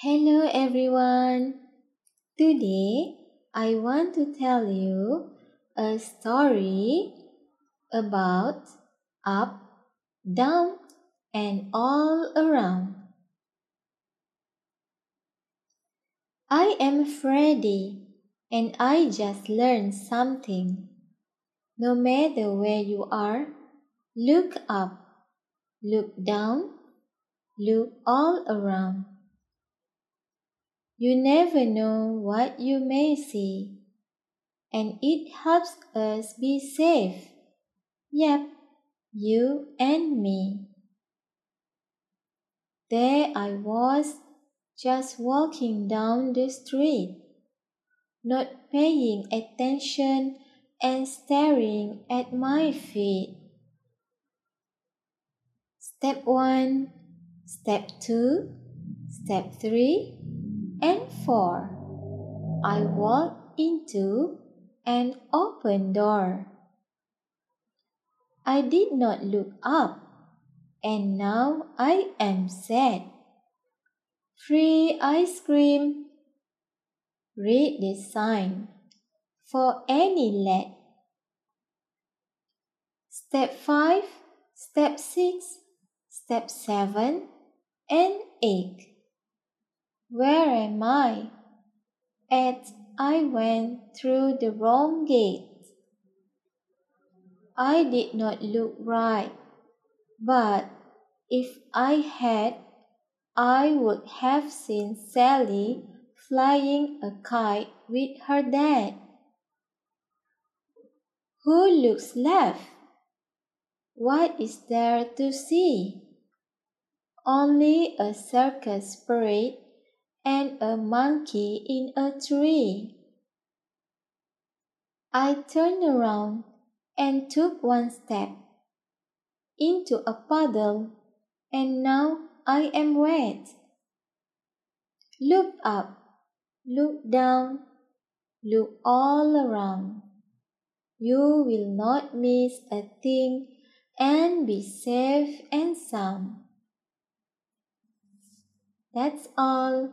Hello everyone. Today I want to tell you a story about up, down, and all around. I am Freddy and I just learned something. No matter where you are, look up, look down, look all around. You never know what you may see, and it helps us be safe. Yep, you and me. There I was, just walking down the street, not paying attention and staring at my feet. Step 1, Step 2, Step 3, and 4. I walked into an open door. I did not look up, and now I am sad. Free ice cream. Read this sign for any lad. Step 5, Step 6, Step 7, and 8. Where am I? At I went through the wrong gate. I did not look right, but if I had, I would have seen Sally flying a kite with her dad. Who looks left? What is there to see? Only a circus parade a monkey in a tree. I turned around and took one step into a puddle, and now I am wet. Look up, look down, look all around. You will not miss a thing and be safe and sound. That's all.